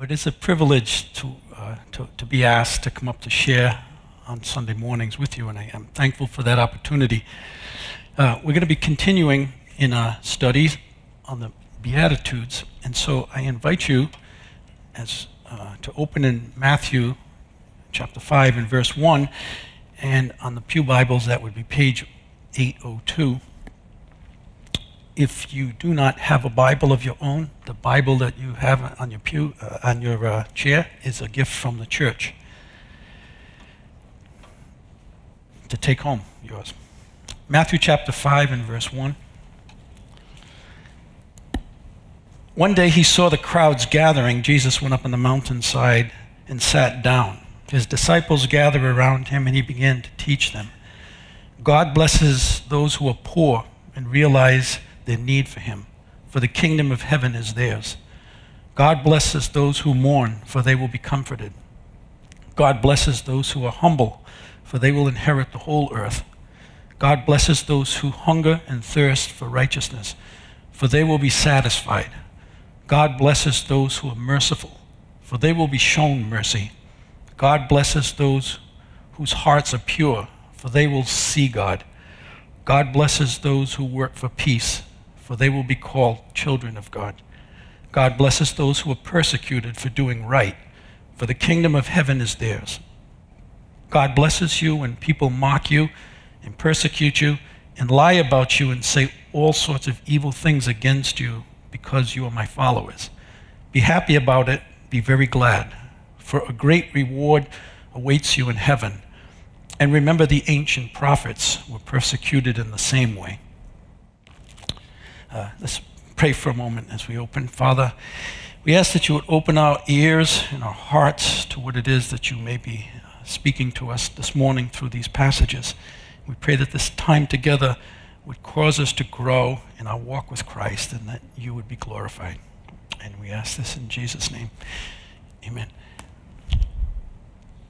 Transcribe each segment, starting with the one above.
but it's a privilege to, uh, to, to be asked to come up to share on Sunday mornings with you, and I am thankful for that opportunity. Uh, we're going to be continuing in our studies on the Beatitudes, and so I invite you as uh, to open in Matthew chapter 5 and verse 1, and on the Pew Bibles, that would be page 802 if you do not have a Bible of your own, the Bible that you have on your pew, uh, on your uh, chair, is a gift from the church to take home yours. Matthew chapter 5 and verse 1. One day he saw the crowds gathering. Jesus went up on the mountainside and sat down. His disciples gathered around him and he began to teach them. God blesses those who are poor and realize their need for him, for the kingdom of heaven is theirs. God blesses those who mourn, for they will be comforted. God blesses those who are humble, for they will inherit the whole earth. God blesses those who hunger and thirst for righteousness, for they will be satisfied. God blesses those who are merciful, for they will be shown mercy. God blesses those whose hearts are pure, for they will see God. God blesses those who work for peace, for they will be called children of God. God blesses those who are persecuted for doing right, for the kingdom of heaven is theirs. God blesses you when people mock you and persecute you and lie about you and say all sorts of evil things against you because you are my followers. Be happy about it, be very glad, for a great reward awaits you in heaven. And remember, the ancient prophets were persecuted in the same way. Uh, let's pray for a moment as we open. Father, we ask that you would open our ears and our hearts to what it is that you may be uh, speaking to us this morning through these passages. We pray that this time together would cause us to grow in our walk with Christ and that you would be glorified. And we ask this in Jesus' name. Amen.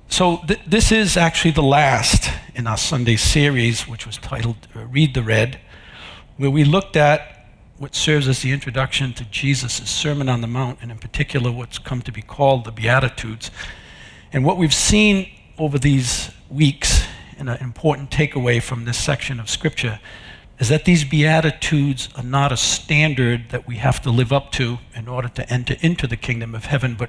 So, th- this is actually the last in our Sunday series, which was titled uh, Read the Red, where we looked at what serves as the introduction to Jesus' Sermon on the Mount, and in particular what's come to be called the Beatitudes. And what we've seen over these weeks, and an important takeaway from this section of Scripture, is that these Beatitudes are not a standard that we have to live up to in order to enter into the kingdom of heaven, but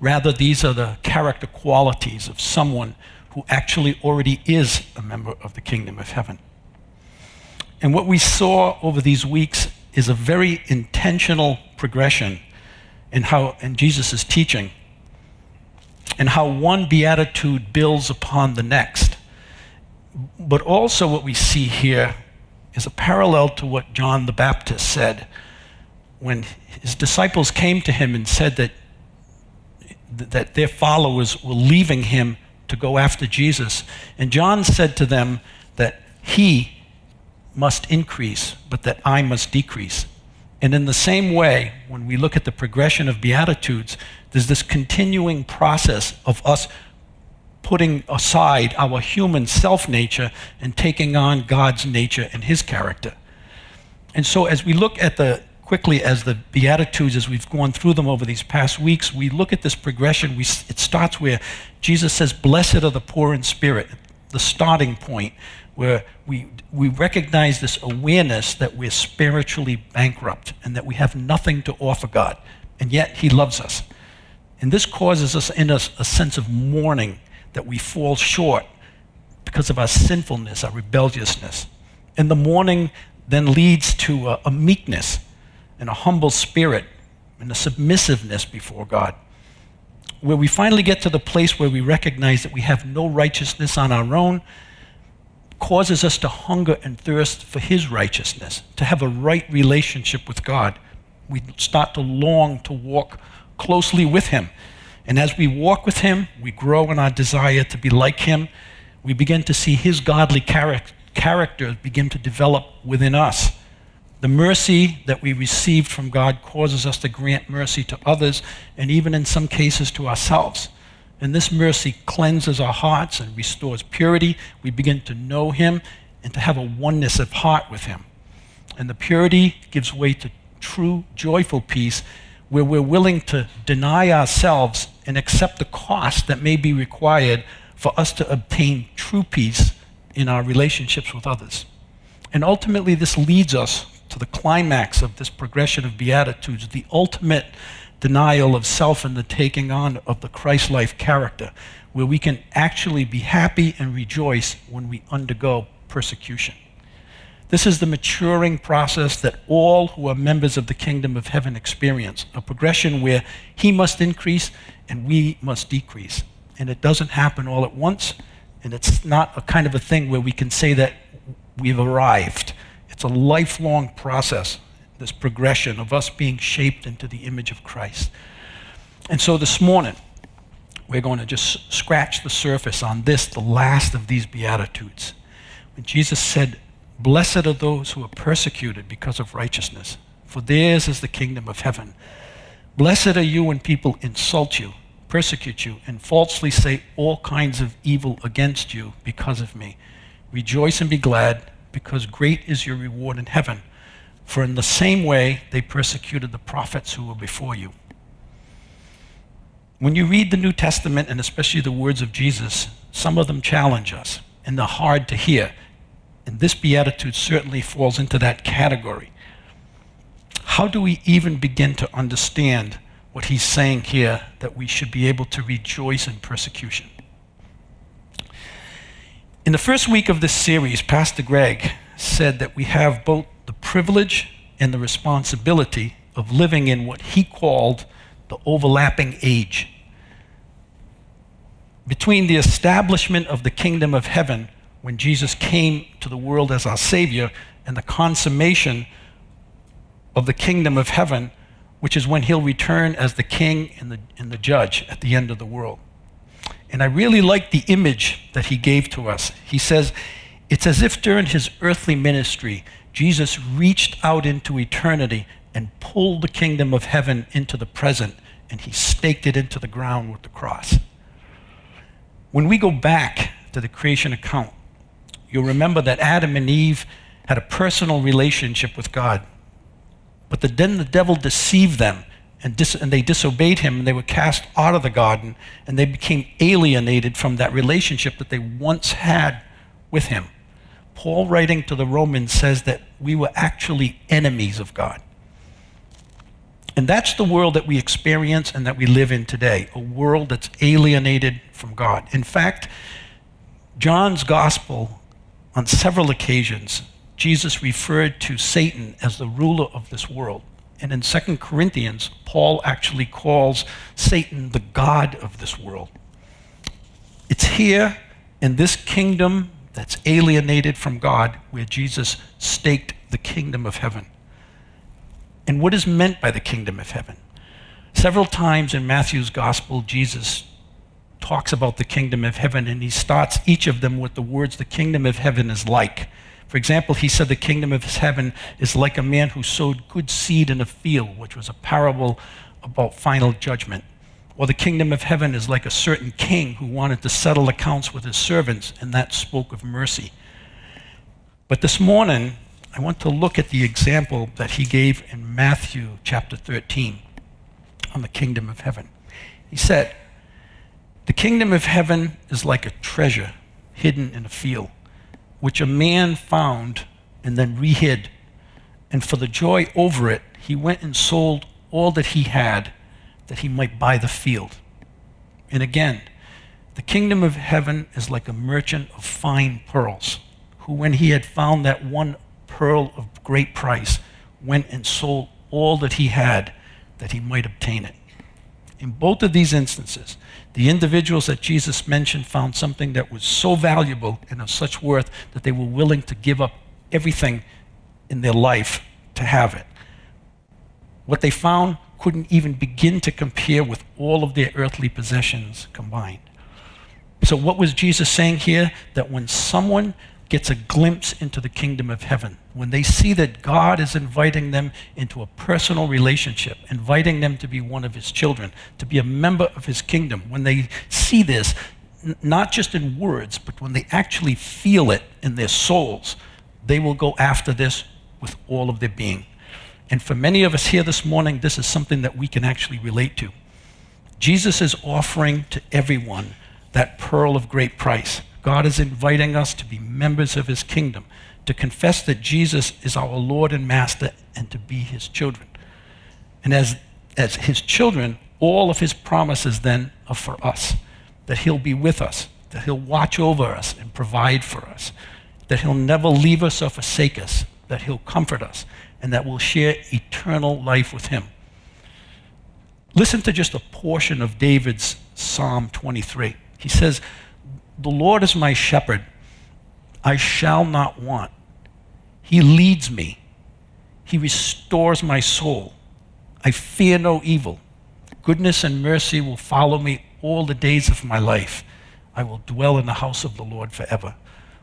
rather these are the character qualities of someone who actually already is a member of the kingdom of heaven. And what we saw over these weeks is a very intentional progression in how in Jesus' teaching and how one beatitude builds upon the next. But also what we see here is a parallel to what John the Baptist said when his disciples came to him and said that, that their followers were leaving him to go after Jesus. And John said to them that he must increase, but that I must decrease. And in the same way, when we look at the progression of Beatitudes, there's this continuing process of us putting aside our human self nature and taking on God's nature and His character. And so, as we look at the quickly as the Beatitudes, as we've gone through them over these past weeks, we look at this progression. We, it starts where Jesus says, Blessed are the poor in spirit, the starting point where we, we recognize this awareness that we're spiritually bankrupt and that we have nothing to offer God, and yet He loves us. And this causes us in us a sense of mourning that we fall short because of our sinfulness, our rebelliousness. And the mourning then leads to a, a meekness and a humble spirit and a submissiveness before God where we finally get to the place where we recognize that we have no righteousness on our own causes us to hunger and thirst for His righteousness, to have a right relationship with God. We start to long to walk closely with Him. And as we walk with Him, we grow in our desire to be like Him. We begin to see His godly charac- character begin to develop within us. The mercy that we received from God causes us to grant mercy to others and even in some cases to ourselves. And this mercy cleanses our hearts and restores purity. We begin to know Him and to have a oneness of heart with Him. And the purity gives way to true, joyful peace where we're willing to deny ourselves and accept the cost that may be required for us to obtain true peace in our relationships with others. And ultimately, this leads us to the climax of this progression of Beatitudes, the ultimate denial of self and the taking on of the Christ life character, where we can actually be happy and rejoice when we undergo persecution. This is the maturing process that all who are members of the kingdom of heaven experience, a progression where he must increase and we must decrease. And it doesn't happen all at once, and it's not a kind of a thing where we can say that we've arrived. It's a lifelong process, this progression of us being shaped into the image of Christ. And so this morning, we're going to just scratch the surface on this, the last of these Beatitudes. When Jesus said, Blessed are those who are persecuted because of righteousness, for theirs is the kingdom of heaven. Blessed are you when people insult you, persecute you, and falsely say all kinds of evil against you because of me. Rejoice and be glad, because great is your reward in heaven. For in the same way they persecuted the prophets who were before you. When you read the New Testament, and especially the words of Jesus, some of them challenge us, and they're hard to hear. And this beatitude certainly falls into that category. How do we even begin to understand what he's saying here that we should be able to rejoice in persecution? In the first week of this series, Pastor Greg said that we have both the privilege and the responsibility of living in what he called the overlapping age. Between the establishment of the kingdom of heaven, when Jesus came to the world as our Savior, and the consummation of the kingdom of heaven, which is when he'll return as the king and the, and the judge at the end of the world. And I really like the image that he gave to us. He says, it's as if during his earthly ministry, Jesus reached out into eternity and pulled the kingdom of heaven into the present, and he staked it into the ground with the cross. When we go back to the creation account, you'll remember that Adam and Eve had a personal relationship with God. But the, then the devil deceived them and, dis, and they disobeyed him and they were cast out of the garden and they became alienated from that relationship that they once had with him. Paul, writing to the Romans, says that we were actually enemies of God. And that's the world that we experience and that we live in today a world that's alienated from God. In fact, John's gospel, on several occasions, Jesus referred to Satan as the ruler of this world. And in 2 Corinthians, Paul actually calls Satan the God of this world. It's here in this kingdom that's alienated from God where Jesus staked the kingdom of heaven. And what is meant by the kingdom of heaven? Several times in Matthew's gospel, Jesus talks about the kingdom of heaven, and he starts each of them with the words, The kingdom of heaven is like. For example, he said the kingdom of heaven is like a man who sowed good seed in a field, which was a parable about final judgment. Or the kingdom of heaven is like a certain king who wanted to settle accounts with his servants, and that spoke of mercy. But this morning, I want to look at the example that he gave in Matthew chapter 13 on the kingdom of heaven. He said, The kingdom of heaven is like a treasure hidden in a field which a man found and then rehid. And for the joy over it, he went and sold all that he had that he might buy the field. And again, the kingdom of heaven is like a merchant of fine pearls, who, when he had found that one pearl of great price, went and sold all that he had that he might obtain it. In both of these instances, the individuals that Jesus mentioned found something that was so valuable and of such worth that they were willing to give up everything in their life to have it. What they found couldn't even begin to compare with all of their earthly possessions combined. So, what was Jesus saying here? That when someone gets a glimpse into the kingdom of heaven. When they see that God is inviting them into a personal relationship, inviting them to be one of his children, to be a member of his kingdom, when they see this, not just in words, but when they actually feel it in their souls, they will go after this with all of their being. And for many of us here this morning, this is something that we can actually relate to. Jesus is offering to everyone that pearl of great price. God is inviting us to be members of his kingdom, to confess that Jesus is our Lord and Master, and to be his children. And as, as his children, all of his promises then are for us that he'll be with us, that he'll watch over us and provide for us, that he'll never leave us or forsake us, that he'll comfort us, and that we'll share eternal life with him. Listen to just a portion of David's Psalm 23. He says, The Lord is my shepherd, I shall not want. He leads me, He restores my soul. I fear no evil. Goodness and mercy will follow me all the days of my life. I will dwell in the house of the Lord forever.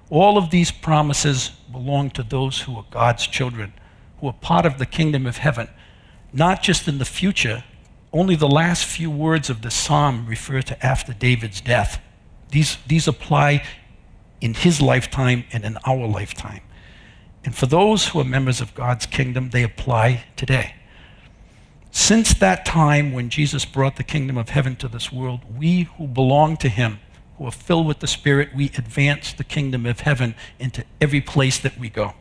All of these promises belong to those who are God's children, who are part of the kingdom of heaven, not just in the future. Only the last few words of the psalm refer to after David's death. These, these apply in his lifetime and in our lifetime. And for those who are members of God's kingdom, they apply today. Since that time when Jesus brought the kingdom of heaven to this world, we who belong to him, who are filled with the Spirit, we advance the kingdom of heaven into every place that we go.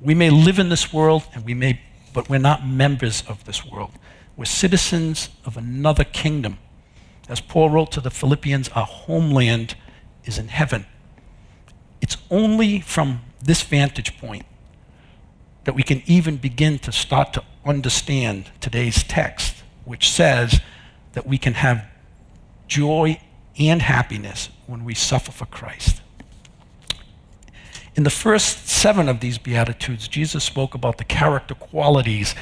We may live in this world, and we may, but we're not members of this world. We're citizens of another kingdom. As Paul wrote to the Philippians, our homeland is in heaven. It's only from this vantage point that we can even begin to start to understand today's text, which says that we can have joy and happiness when we suffer for Christ. In the first seven of these Beatitudes, Jesus spoke about the character qualities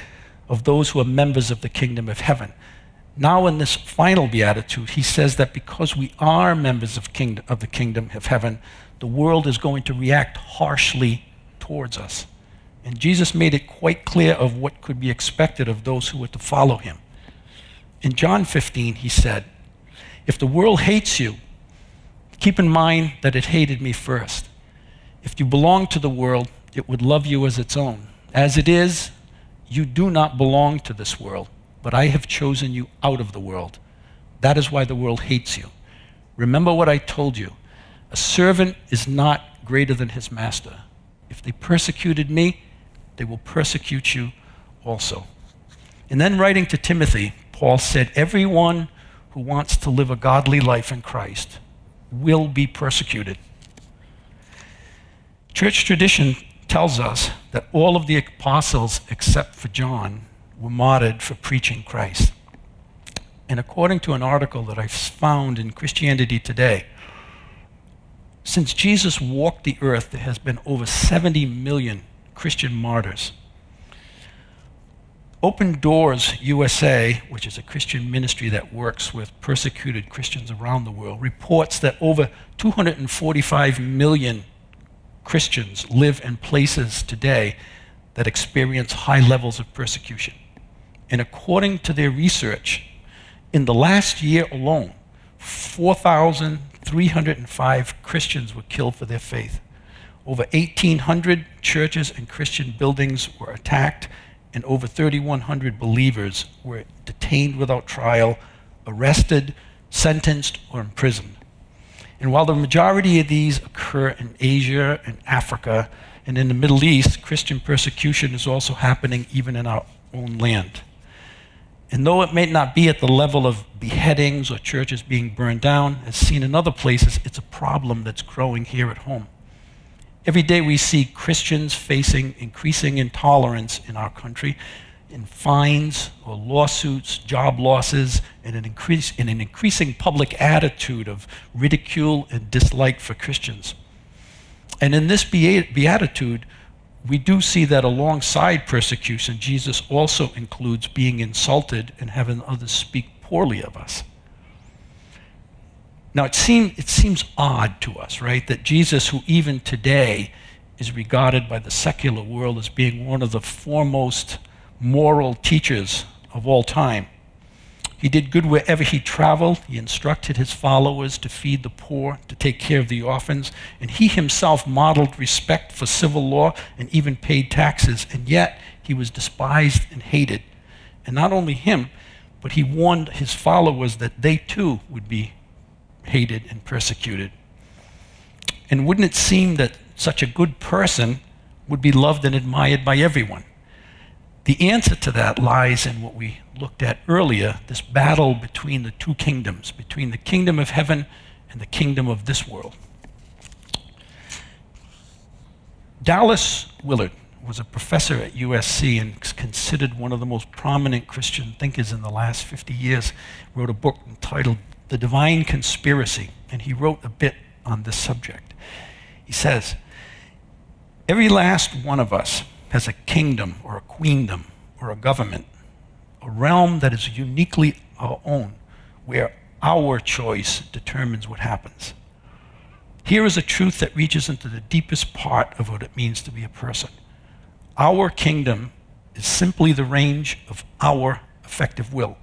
of those who are members of the kingdom of heaven. Now, in this final Beatitude, he says that because we are members of, kingdom, of the kingdom of heaven, the world is going to react harshly towards us. And Jesus made it quite clear of what could be expected of those who were to follow him. In John 15, he said, If the world hates you, keep in mind that it hated me first. If you belong to the world, it would love you as its own. As it is, you do not belong to this world, but I have chosen you out of the world. That is why the world hates you. Remember what I told you a servant is not greater than his master. If they persecuted me, they will persecute you also. And then, writing to Timothy, Paul said, Everyone who wants to live a godly life in Christ will be persecuted. Church tradition tells us that all of the apostles, except for John, were martyred for preaching Christ. And according to an article that I found in Christianity Today, since Jesus walked the earth, there has been over 70 million Christian martyrs. Open Doors USA, which is a Christian ministry that works with persecuted Christians around the world, reports that over 245 million Christians live in places today that experience high levels of persecution. And according to their research, in the last year alone, 4,305 Christians were killed for their faith. Over 1,800 churches and Christian buildings were attacked, and over 3,100 believers were detained without trial, arrested, sentenced, or imprisoned. And while the majority of these occur in Asia and Africa and in the Middle East, Christian persecution is also happening even in our own land. And though it may not be at the level of beheadings or churches being burned down, as seen in other places, it's a problem that's growing here at home. Every day we see Christians facing increasing intolerance in our country, in fines or lawsuits, job losses, and an, increase, in an increasing public attitude of ridicule and dislike for Christians. And in this beatitude, we do see that alongside persecution, Jesus also includes being insulted and having others speak poorly of us. Now, it, seem, it seems odd to us, right, that Jesus, who even today is regarded by the secular world as being one of the foremost moral teachers of all time. He did good wherever he traveled. He instructed his followers to feed the poor, to take care of the orphans, and he himself modeled respect for civil law and even paid taxes. And yet, he was despised and hated. And not only him, but he warned his followers that they too would be hated and persecuted. And wouldn't it seem that such a good person would be loved and admired by everyone? The answer to that lies in what we looked at earlier this battle between the two kingdoms, between the kingdom of heaven and the kingdom of this world. Dallas Willard was a professor at USC and considered one of the most prominent Christian thinkers in the last 50 years. Wrote a book entitled The Divine Conspiracy, and he wrote a bit on this subject. He says, Every last one of us has a kingdom or a queendom or a government, a realm that is uniquely our own, where our choice determines what happens. Here is a truth that reaches into the deepest part of what it means to be a person. Our kingdom is simply the range of our effective will.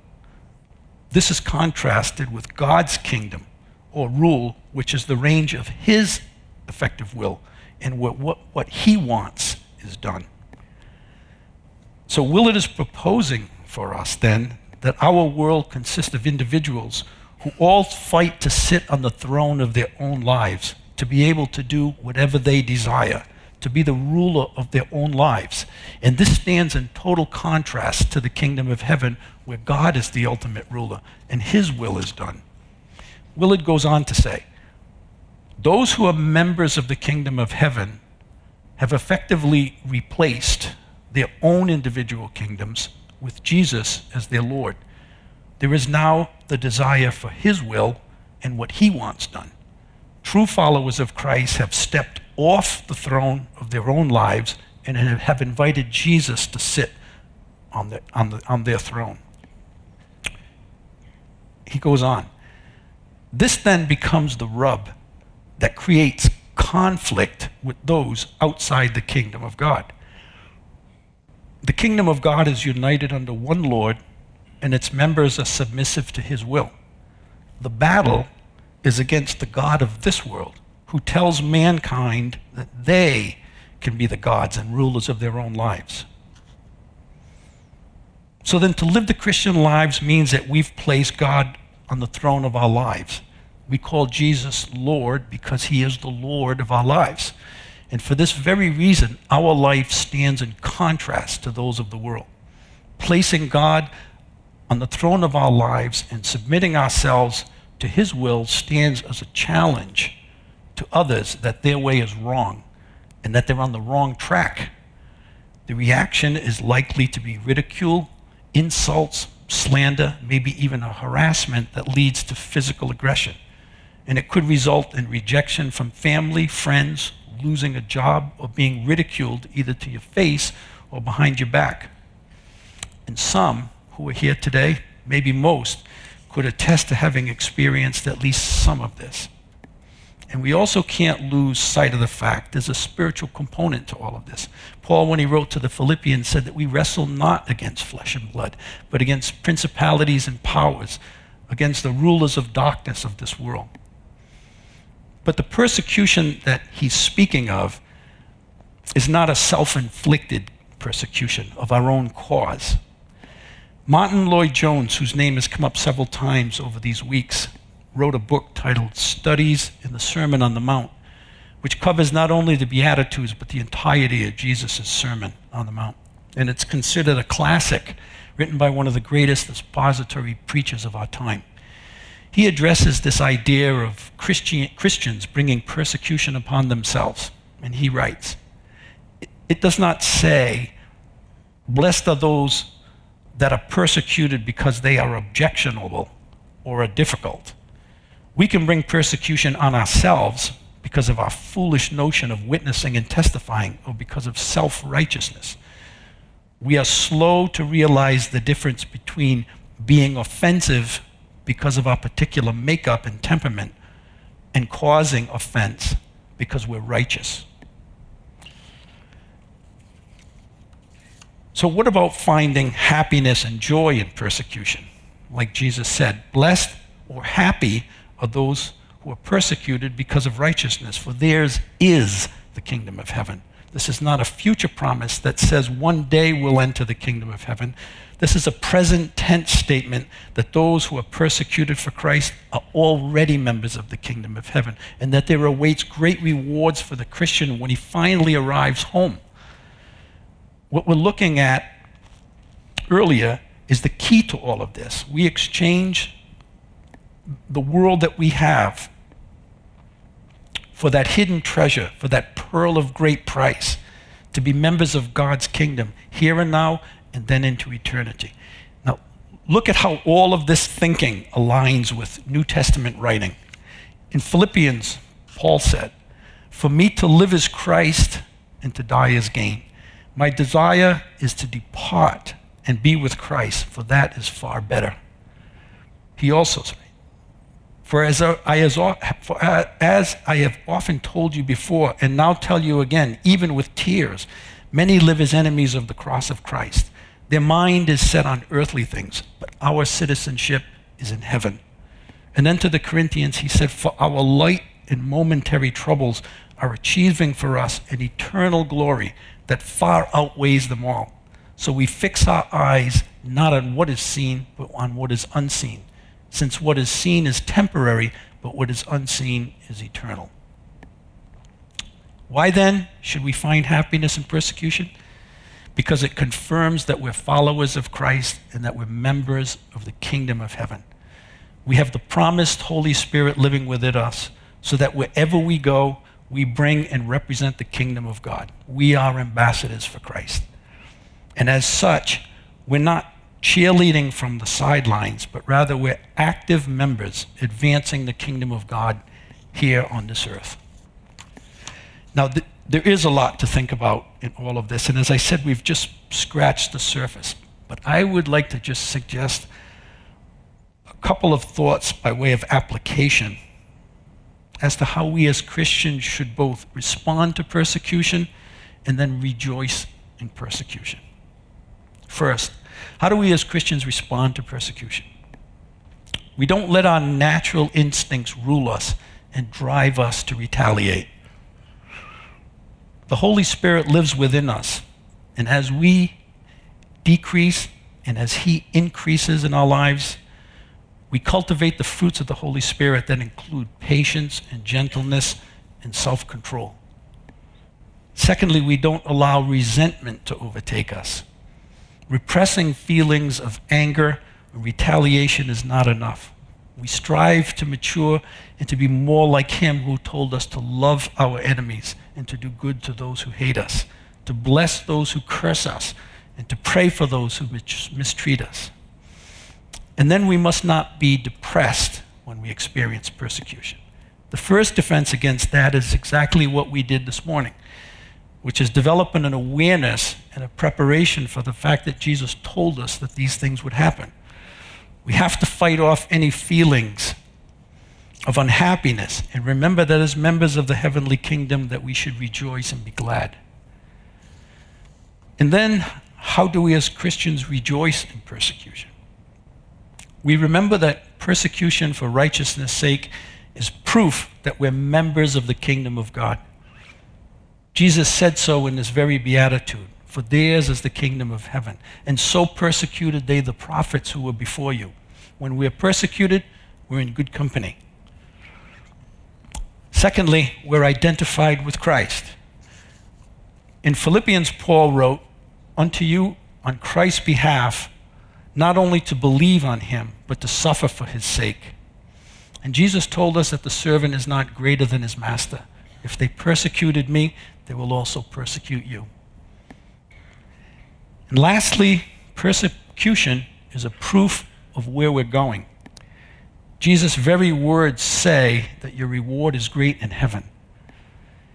This is contrasted with God's kingdom or rule, which is the range of His effective will and what, what, what He wants is done. So, Willard is proposing for us then that our world consists of individuals who all fight to sit on the throne of their own lives, to be able to do whatever they desire, to be the ruler of their own lives. And this stands in total contrast to the kingdom of heaven, where God is the ultimate ruler and his will is done. Willard goes on to say, those who are members of the kingdom of heaven have effectively replaced their own individual kingdoms with Jesus as their Lord. There is now the desire for His will and what He wants done. True followers of Christ have stepped off the throne of their own lives and have invited Jesus to sit on, the, on, the, on their throne. He goes on. This then becomes the rub that creates conflict with those outside the kingdom of God. The kingdom of God is united under one Lord and its members are submissive to his will. The battle is against the God of this world, who tells mankind that they can be the gods and rulers of their own lives. So then, to live the Christian lives means that we've placed God on the throne of our lives. We call Jesus Lord because he is the Lord of our lives. And for this very reason, our life stands in contrast to those of the world. Placing God on the throne of our lives and submitting ourselves to His will stands as a challenge to others that their way is wrong and that they're on the wrong track. The reaction is likely to be ridicule, insults, slander, maybe even a harassment that leads to physical aggression. And it could result in rejection from family, friends, losing a job, or being ridiculed either to your face or behind your back. And some, who are here today, maybe most, could attest to having experienced at least some of this. And we also can't lose sight of the fact there's a spiritual component to all of this. Paul, when he wrote to the Philippians, said that we wrestle not against flesh and blood, but against principalities and powers, against the rulers of darkness of this world. But the persecution that he's speaking of is not a self inflicted persecution of our own cause. Martyn Lloyd-Jones, whose name has come up several times over these weeks, wrote a book titled Studies in the Sermon on the Mount, which covers not only the Beatitudes, but the entirety of Jesus' Sermon on the Mount. And it's considered a classic written by one of the greatest expository preachers of our time. He addresses this idea of Christian, Christians bringing persecution upon themselves. And he writes, It does not say, Blessed are those that are persecuted because they are objectionable or are difficult. We can bring persecution on ourselves because of our foolish notion of witnessing and testifying or because of self righteousness. We are slow to realize the difference between being offensive because of our particular makeup and temperament and causing offense because we're righteous. So, what about finding happiness and joy in persecution? Like Jesus said, blessed or happy are those who are persecuted because of righteousness, for theirs is the kingdom of heaven. This is not a future promise that says one day we'll enter the kingdom of heaven. This is a present tense statement that those who are persecuted for Christ are already members of the kingdom of heaven and that there awaits great rewards for the Christian when he finally arrives home. What we're looking at earlier is the key to all of this. We exchange the world that we have for that hidden treasure, for that pearl of great price, to be members of God's kingdom here and now and then into eternity. Now, look at how all of this thinking aligns with New Testament writing. In Philippians, Paul said, For me to live is Christ and to die is gain. My desire is to depart and be with Christ, for that is far better. He also said, for as I, for as I have often told you before, and now tell you again, even with tears, many live as enemies of the cross of Christ. Their mind is set on earthly things, but our citizenship is in heaven. And then to the Corinthians, he said, For our light and momentary troubles are achieving for us an eternal glory that far outweighs them all. So we fix our eyes not on what is seen, but on what is unseen since what is seen is temporary, but what is unseen is eternal. Why then should we find happiness in persecution? Because it confirms that we're followers of Christ and that we're members of the kingdom of heaven. We have the promised Holy Spirit living within us so that wherever we go, we bring and represent the kingdom of God. We are ambassadors for Christ. And as such, we're not cheerleading from the sidelines, but rather we're active members advancing the kingdom of God here on this earth. Now, th- there is a lot to think about in all of this, and as I said, we've just scratched the surface. But I would like to just suggest a couple of thoughts by way of application as to how we as Christians should both respond to persecution and then rejoice in persecution. First, how do we as Christians respond to persecution? We don't let our natural instincts rule us and drive us to retaliate. The Holy Spirit lives within us, and as we decrease and as He increases in our lives, we cultivate the fruits of the Holy Spirit that include patience and gentleness and self control. Secondly, we don't allow resentment to overtake us. Repressing feelings of anger and retaliation is not enough. We strive to mature and to be more like Him who told us to love our enemies and to do good to those who hate us, to bless those who curse us, and to pray for those who mistreat us. And then we must not be depressed when we experience persecution. The first defense against that is exactly what we did this morning which is developing an awareness and a preparation for the fact that Jesus told us that these things would happen. We have to fight off any feelings of unhappiness and remember that as members of the heavenly kingdom that we should rejoice and be glad. And then how do we as Christians rejoice in persecution? We remember that persecution for righteousness' sake is proof that we're members of the kingdom of God. Jesus said so in this very beatitude For theirs is the kingdom of heaven. And so persecuted they the prophets who were before you. When we're persecuted, we're in good company. Secondly, we're identified with Christ. In Philippians, Paul wrote, Unto you, on Christ's behalf, not only to believe on him, but to suffer for his sake. And Jesus told us that the servant is not greater than his master. If they persecuted me, they will also persecute you. And lastly, persecution is a proof of where we're going. Jesus' very words say that your reward is great in heaven.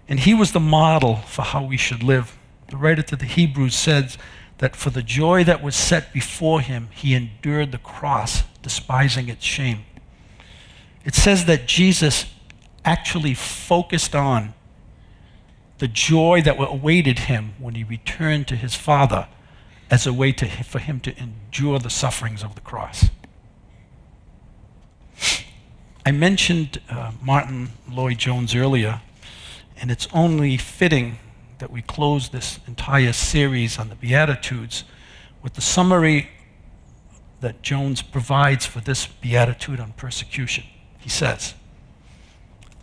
And he was the model for how we should live. The writer to the Hebrews says that for the joy that was set before him, he endured the cross, despising its shame. It says that Jesus actually focused on the joy that awaited him when he returned to his Father as a way to, for him to endure the sufferings of the cross. I mentioned uh, Martyn Lloyd-Jones earlier, and it's only fitting that we close this entire series on the Beatitudes with the summary that Jones provides for this beatitude on persecution. He says,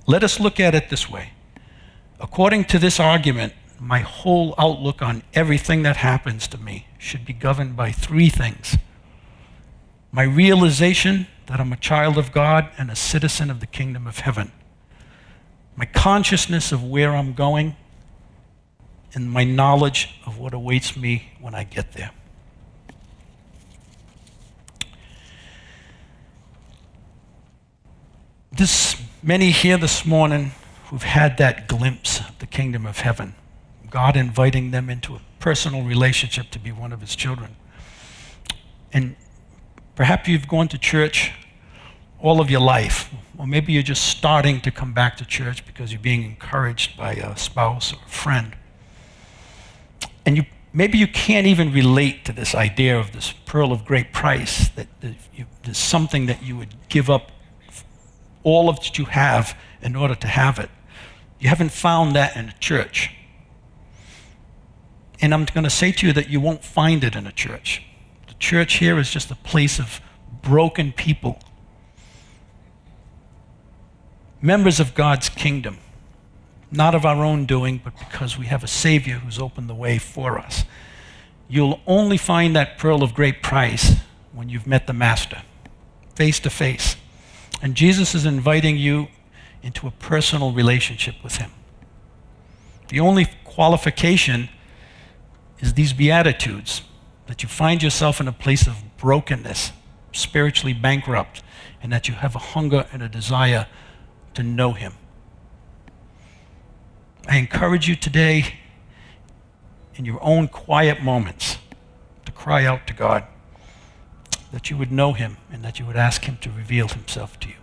Let us look at it this way. According to this argument, my whole outlook on everything that happens to me should be governed by three things my realization that I'm a child of God and a citizen of the kingdom of heaven, my consciousness of where I'm going, and my knowledge of what awaits me when I get there. This, many here this morning who've had that glimpse of the kingdom of heaven, God inviting them into a personal relationship to be one of his children. And perhaps you've gone to church all of your life, or maybe you're just starting to come back to church because you're being encouraged by a spouse or a friend. And you, maybe you can't even relate to this idea of this pearl of great price, that, there's something that you would give up all of that you have in order to have it. You haven't found that in a church. And I'm going to say to you that you won't find it in a church. The church here is just a place of broken people, members of God's kingdom, not of our own doing, but because we have a Savior who's opened the way for us. You'll only find that pearl of great price when you've met the Master, face to face. And Jesus is inviting you into a personal relationship with Him. The only qualification is these Beatitudes that you find yourself in a place of brokenness, spiritually bankrupt, and that you have a hunger and a desire to know Him. I encourage you today, in your own quiet moments, to cry out to God that you would know him and that you would ask him to reveal himself to you.